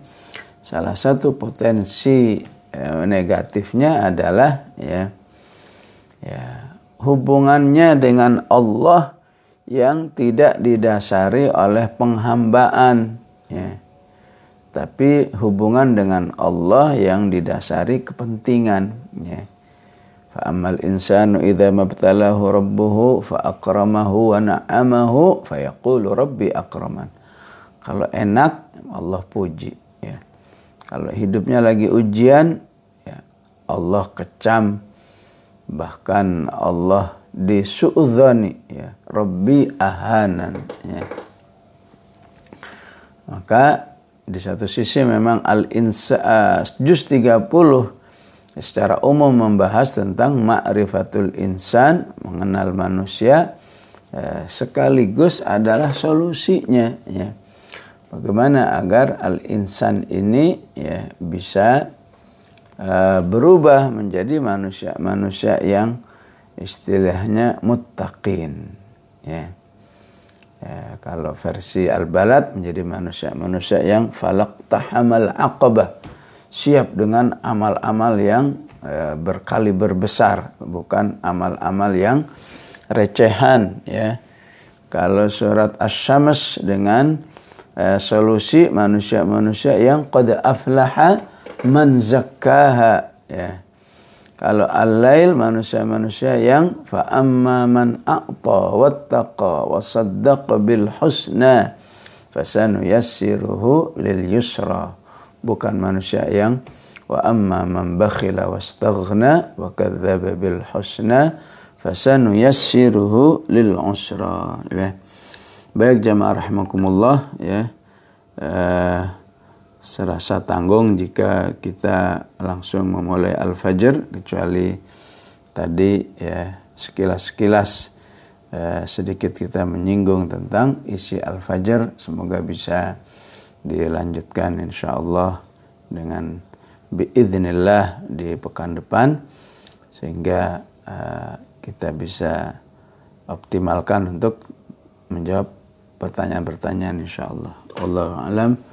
salah satu potensi ya, negatifnya adalah ya ya hubungannya dengan Allah yang tidak didasari oleh penghambaan ya tapi hubungan dengan Allah yang didasari kepentingan ya Fa'amal insanu idza mabtalahu rabbuhu fa akramahu wa na'amahu fa yaqulu rabbi akraman. Kalau enak Allah puji ya. Kalau hidupnya lagi ujian ya Allah kecam bahkan Allah disu'dzani ya rabbi ahanan ya. Maka di satu sisi memang al-insa uh, juz 30 secara umum membahas tentang ma'rifatul insan, mengenal manusia uh, sekaligus adalah solusinya ya. Bagaimana agar al-insan ini ya bisa uh, berubah menjadi manusia-manusia yang istilahnya muttaqin ya. ya kalau versi al-balad menjadi manusia-manusia yang falak tahamal aqabah siap dengan amal-amal yang uh, berkali berbesar bukan amal-amal yang recehan ya kalau surat asy-syams dengan uh, solusi manusia-manusia yang qad aflaha man zakkaha ya kalau al-lail manusia-manusia yang fa amma man a'ta wattaqa wa saddaqa bil husna fasanuyassiruhu lil yusra. Bukan manusia yang wa amma man bakhila wastaghna wa kadzdzaba bil husna fasanuyassiruhu lil usra. Ya. baik jamaah rahimakumullah ya. Uh, serasa tanggung jika kita langsung memulai Al-Fajr kecuali tadi ya sekilas-sekilas eh, sedikit kita menyinggung tentang isi Al-Fajr semoga bisa dilanjutkan insya Allah dengan biidznillah di pekan depan sehingga eh, kita bisa optimalkan untuk menjawab pertanyaan-pertanyaan insya Allah. Allah alam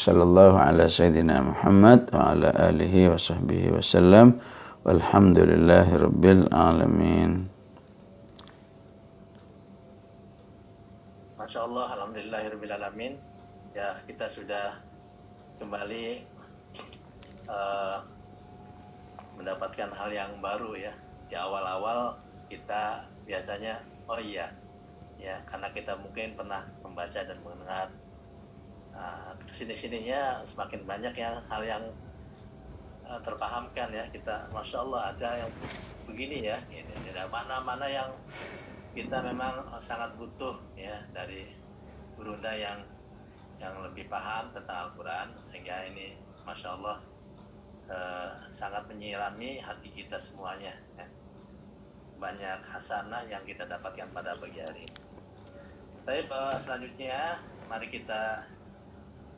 sallallahu ala sayyidina Muhammad wa ala alihi wa sahbihi wasallam walhamdulillahi rabbil alamin. Masya Allah, Alhamdulillahi Rabbil Alamin. Ya, kita sudah kembali uh, mendapatkan hal yang baru ya. Di awal-awal kita biasanya, oh iya Ya, karena kita mungkin pernah membaca dan mendengar Nah, ke sini-sininya semakin banyak yang hal yang uh, terpahamkan ya kita, masya Allah ada yang begini ya, ini ada mana-mana yang kita memang sangat butuh ya dari gurunda yang yang lebih paham tentang Al-Quran sehingga ini masya Allah uh, sangat menyirami hati kita semuanya ya. banyak hasanah yang kita dapatkan pada pagi hari. Tapi selanjutnya mari kita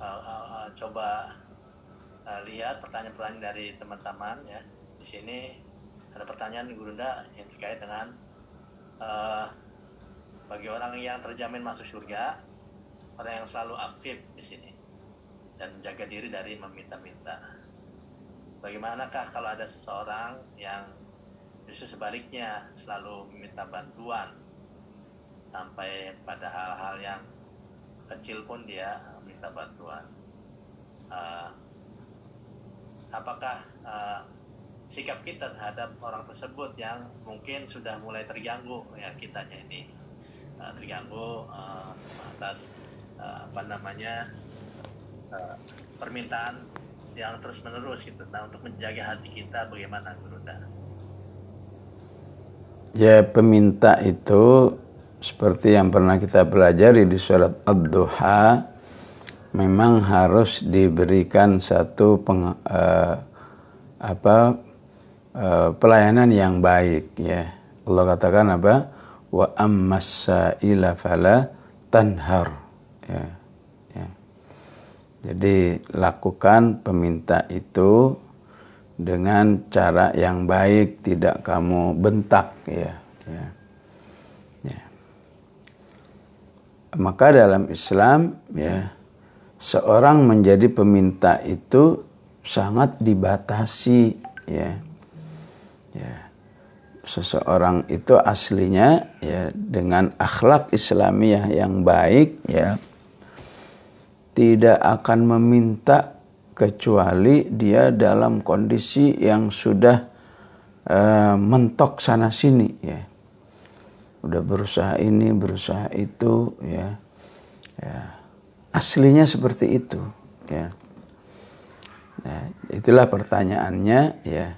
uh, uh, coba uh, lihat pertanyaan-pertanyaan dari teman-teman ya. Di sini ada pertanyaan di Gurunda yang terkait dengan uh, bagi orang yang terjamin masuk surga, orang yang selalu aktif di sini dan menjaga diri dari meminta-minta. Bagaimanakah kalau ada seseorang yang justru sebaliknya selalu meminta bantuan sampai pada hal-hal yang kecil pun dia minta bantuan. Uh, apakah uh, sikap kita terhadap orang tersebut yang mungkin sudah mulai terganggu ya kitanya ini uh, terganggu uh, atas uh, apa namanya uh, permintaan yang terus menerus gitu. Nah untuk menjaga hati kita bagaimana Gurunda? Ya peminta itu seperti yang pernah kita pelajari di surat Ad-Duha memang harus diberikan satu peng, uh, apa uh, pelayanan yang baik ya. Allah katakan apa? Wa ammasaila fala tanhar ya. ya. Jadi lakukan peminta itu dengan cara yang baik, tidak kamu bentak ya. ya. Maka dalam Islam ya seorang menjadi peminta itu sangat dibatasi ya. Ya. Seseorang itu aslinya ya dengan akhlak Islamiyah yang baik ya tidak akan meminta kecuali dia dalam kondisi yang sudah uh, mentok sana sini ya. Udah berusaha ini, berusaha itu ya. Ya aslinya seperti itu ya nah, itulah pertanyaannya ya.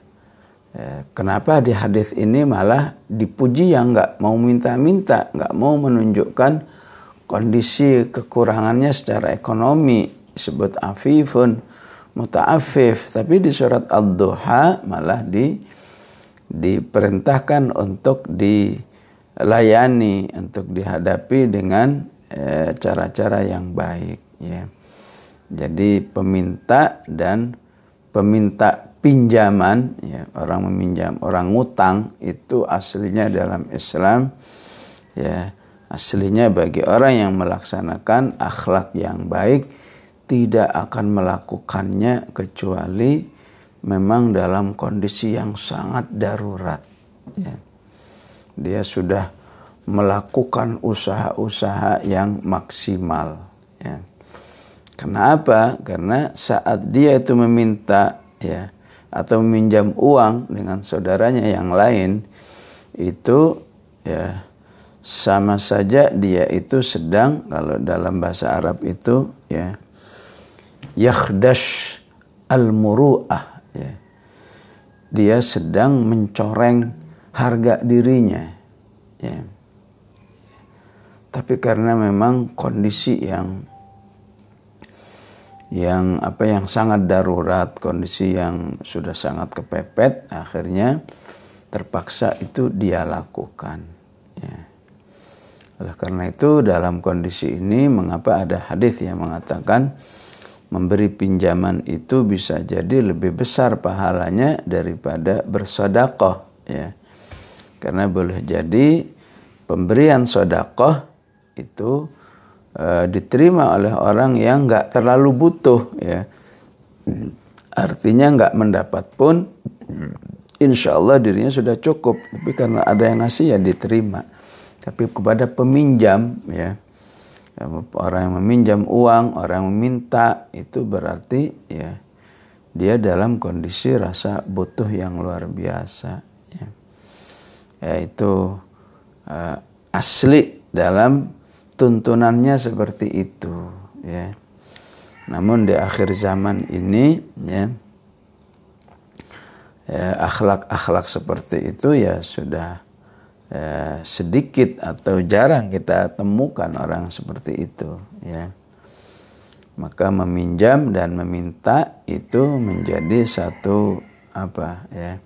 ya kenapa di hadis ini malah dipuji yang nggak mau minta-minta nggak mau menunjukkan kondisi kekurangannya secara ekonomi disebut afifun muta'afif tapi di surat ad-duha malah di diperintahkan untuk dilayani untuk dihadapi dengan eh, cara-cara e, yang baik ya jadi peminta dan peminta pinjaman ya orang meminjam orang ngutang itu aslinya dalam Islam ya aslinya bagi orang yang melaksanakan akhlak yang baik tidak akan melakukannya kecuali memang dalam kondisi yang sangat darurat ya. Dia sudah melakukan usaha-usaha yang maksimal ya. Kenapa? Karena saat dia itu meminta ya atau meminjam uang dengan saudaranya yang lain itu ya sama saja dia itu sedang kalau dalam bahasa Arab itu ya yakhdash al-muru'ah ya. Dia sedang mencoreng harga dirinya ya. Tapi karena memang kondisi yang yang apa yang sangat darurat, kondisi yang sudah sangat kepepet, akhirnya terpaksa itu dia lakukan. Ya. Oleh karena itu dalam kondisi ini mengapa ada hadis yang mengatakan memberi pinjaman itu bisa jadi lebih besar pahalanya daripada bersodakoh ya karena boleh jadi pemberian sodakoh itu uh, diterima oleh orang yang nggak terlalu butuh ya. Artinya nggak mendapat pun insya Allah dirinya sudah cukup. Tapi karena ada yang ngasih ya diterima. Tapi kepada peminjam ya. Orang yang meminjam uang orang yang meminta itu berarti ya dia dalam kondisi rasa butuh yang luar biasa yaitu uh, asli dalam tuntunannya seperti itu ya. Namun di akhir zaman ini ya akhlak-akhlak seperti itu ya sudah ya, sedikit atau jarang kita temukan orang seperti itu ya. Maka meminjam dan meminta itu menjadi satu apa ya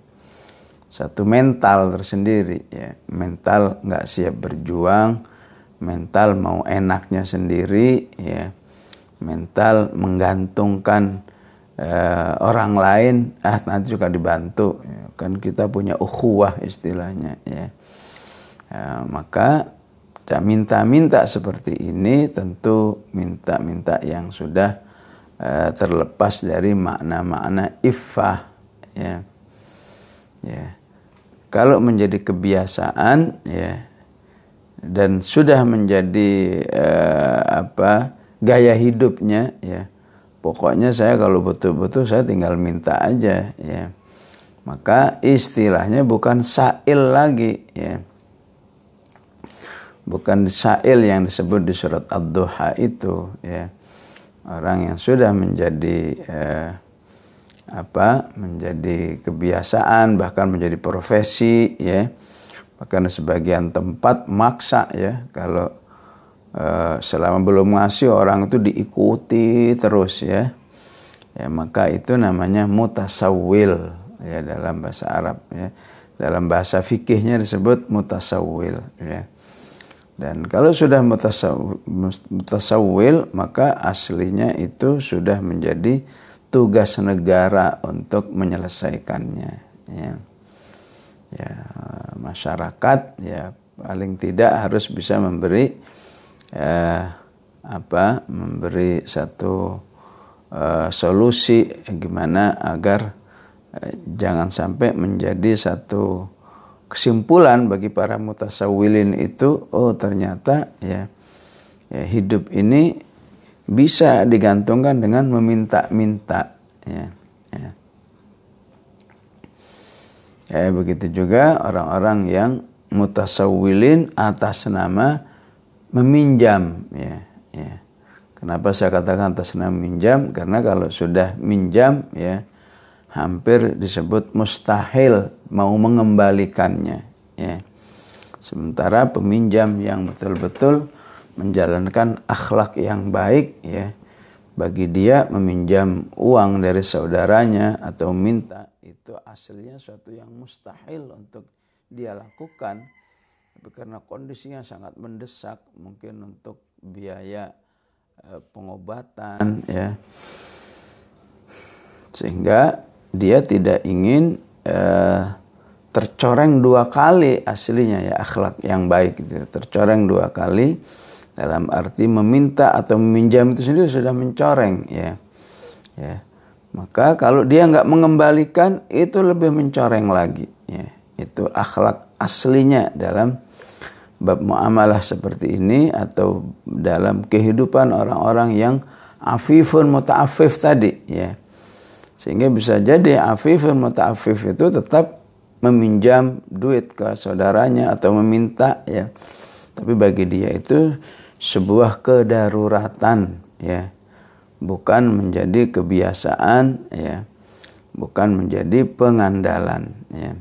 satu mental tersendiri ya. Mental nggak siap berjuang mental mau enaknya sendiri ya. Mental menggantungkan uh, orang lain ah nanti juga dibantu ya, kan kita punya ukhuwah istilahnya ya, ya maka minta-minta seperti ini tentu minta-minta yang sudah uh, terlepas dari makna-makna iffah ya. Ya kalau menjadi kebiasaan ya dan sudah menjadi uh, apa gaya hidupnya ya pokoknya saya kalau betul-betul saya tinggal minta aja ya. Maka istilahnya bukan sa'il lagi ya. Bukan sa'il yang disebut di surat ad-duha itu ya. Orang yang sudah menjadi eh, apa menjadi kebiasaan bahkan menjadi profesi ya. Bahkan sebagian tempat maksa ya. Kalau uh, selama belum ngasih orang itu diikuti terus ya. Ya maka itu namanya mutasawil ya dalam bahasa Arab ya. Dalam bahasa fikihnya disebut mutasawil ya. Dan kalau sudah mutasawil maka aslinya itu sudah menjadi tugas negara untuk menyelesaikannya. Ya. Ya masyarakat ya paling tidak harus bisa memberi eh, apa memberi satu eh, solusi gimana agar eh, jangan sampai menjadi satu kesimpulan bagi para mutasawilin itu oh ternyata ya, ya hidup ini bisa digantungkan dengan meminta-minta ya Ya, begitu juga orang-orang yang mutasawilin atas nama meminjam ya, ya. Kenapa saya katakan atas nama minjam? Karena kalau sudah minjam ya hampir disebut mustahil mau mengembalikannya ya. Sementara peminjam yang betul-betul menjalankan akhlak yang baik ya. Bagi dia meminjam uang dari saudaranya atau minta itu aslinya suatu yang mustahil untuk dia lakukan. Tapi karena kondisinya sangat mendesak mungkin untuk biaya eh, pengobatan ya. Sehingga dia tidak ingin eh, tercoreng dua kali aslinya ya akhlak yang baik itu tercoreng dua kali dalam arti meminta atau meminjam itu sendiri sudah mencoreng ya. Ya. Maka kalau dia nggak mengembalikan itu lebih mencoreng lagi ya. Itu akhlak aslinya dalam bab muamalah seperti ini atau dalam kehidupan orang-orang yang afifun muta'afif tadi ya. Sehingga bisa jadi afifun muta'afif itu tetap meminjam duit ke saudaranya atau meminta ya. Tapi bagi dia itu sebuah kedaruratan ya. Bukan menjadi kebiasaan ya. Bukan menjadi pengandalan ya.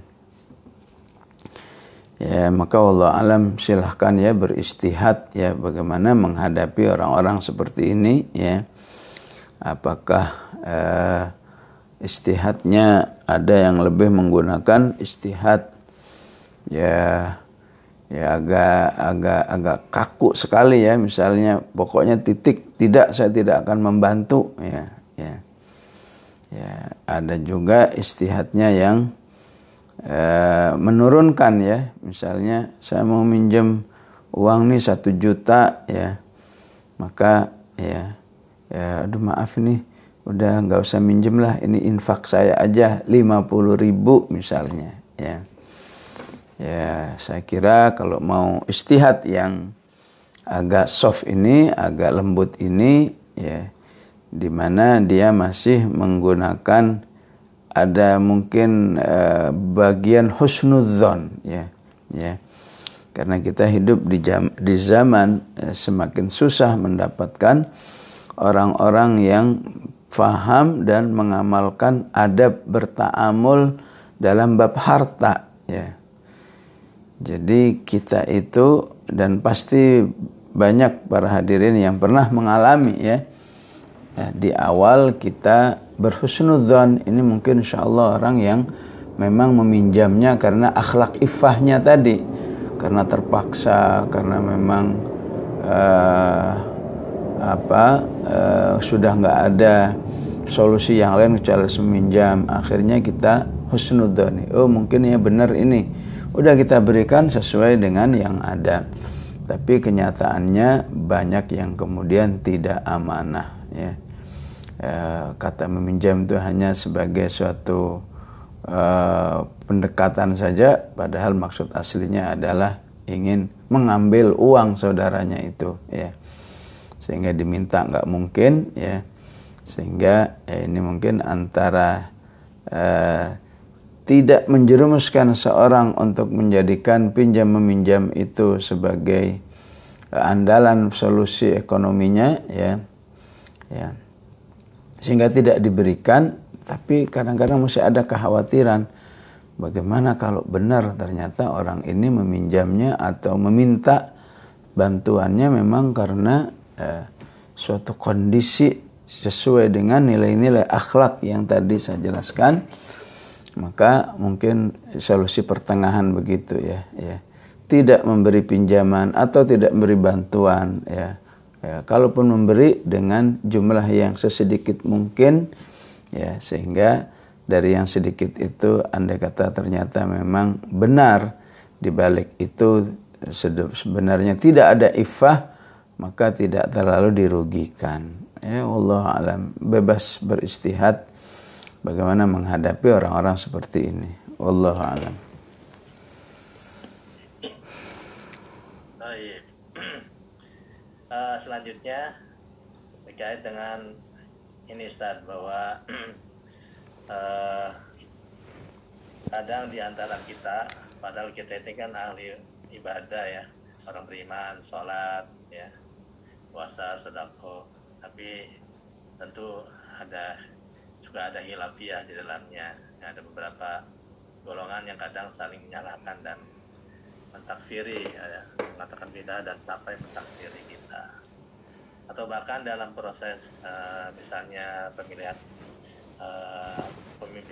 Ya maka Allah alam silahkan ya beristihad ya bagaimana menghadapi orang-orang seperti ini ya. Apakah eh, istihadnya ada yang lebih menggunakan istihad? Ya ya agak agak agak kaku sekali ya misalnya. Pokoknya titik tidak saya tidak akan membantu. Ya ya. Ya ada juga istihadnya yang eh, menurunkan ya. Misalnya saya mau minjem uang nih satu juta ya. Maka ya ya aduh maaf nih udah nggak usah minjem lah. Ini infak saya aja lima puluh ribu misalnya ya Ya, saya kira kalau mau istihad yang agak soft ini, agak lembut ini, ya, di mana dia masih menggunakan ada mungkin uh, bagian husnudzon, ya, ya. Karena kita hidup di, jam, di zaman uh, semakin susah mendapatkan orang-orang yang faham dan mengamalkan adab bertaamul dalam bab harta, ya jadi kita itu dan pasti banyak para hadirin yang pernah mengalami ya, ya di awal kita berhusnudzon. Ini mungkin insya Allah orang yang memang meminjamnya karena akhlak ifahnya tadi. Karena terpaksa karena memang uh, apa uh, sudah nggak ada solusi yang lain kecuali meminjam akhirnya kita husnudzon. Oh mungkin ya benar ini udah kita berikan sesuai dengan yang ada. Tapi kenyataannya banyak yang kemudian tidak amanah ya. E, kata meminjam itu hanya sebagai suatu e, pendekatan saja padahal maksud aslinya adalah ingin mengambil uang saudaranya itu ya. Sehingga diminta nggak mungkin ya. Sehingga ya ini mungkin antara eh, tidak menjerumuskan seorang untuk menjadikan pinjam meminjam itu sebagai andalan solusi ekonominya ya. Ya. Sehingga tidak diberikan tapi kadang-kadang masih ada kekhawatiran. Bagaimana kalau benar ternyata orang ini meminjamnya atau meminta bantuannya memang karena eh, suatu kondisi sesuai dengan nilai-nilai akhlak yang tadi saya jelaskan maka mungkin solusi pertengahan begitu ya ya. Tidak memberi pinjaman atau tidak memberi bantuan ya. Ya kalaupun memberi dengan jumlah yang sesedikit mungkin ya sehingga dari yang sedikit itu anda kata ternyata memang benar di balik itu sebenarnya tidak ada ifah maka tidak terlalu dirugikan. Ya Allah alam. Bebas beristihad bagaimana menghadapi orang-orang seperti ini. Wallahu a'lam. Uh, selanjutnya terkait dengan ini Ustaz bahwa uh, kadang di antara kita padahal kita ini kan ahli ibadah ya orang beriman sholat ya puasa sedekah tapi tentu ada juga ada hilafiah di dalamnya. Ada beberapa golongan yang kadang saling menyalahkan dan mentakfiri ya, mengatakan bid'ah dan sampai mentakfiri kita. Atau bahkan dalam proses uh, misalnya pemilihan uh, pemimpin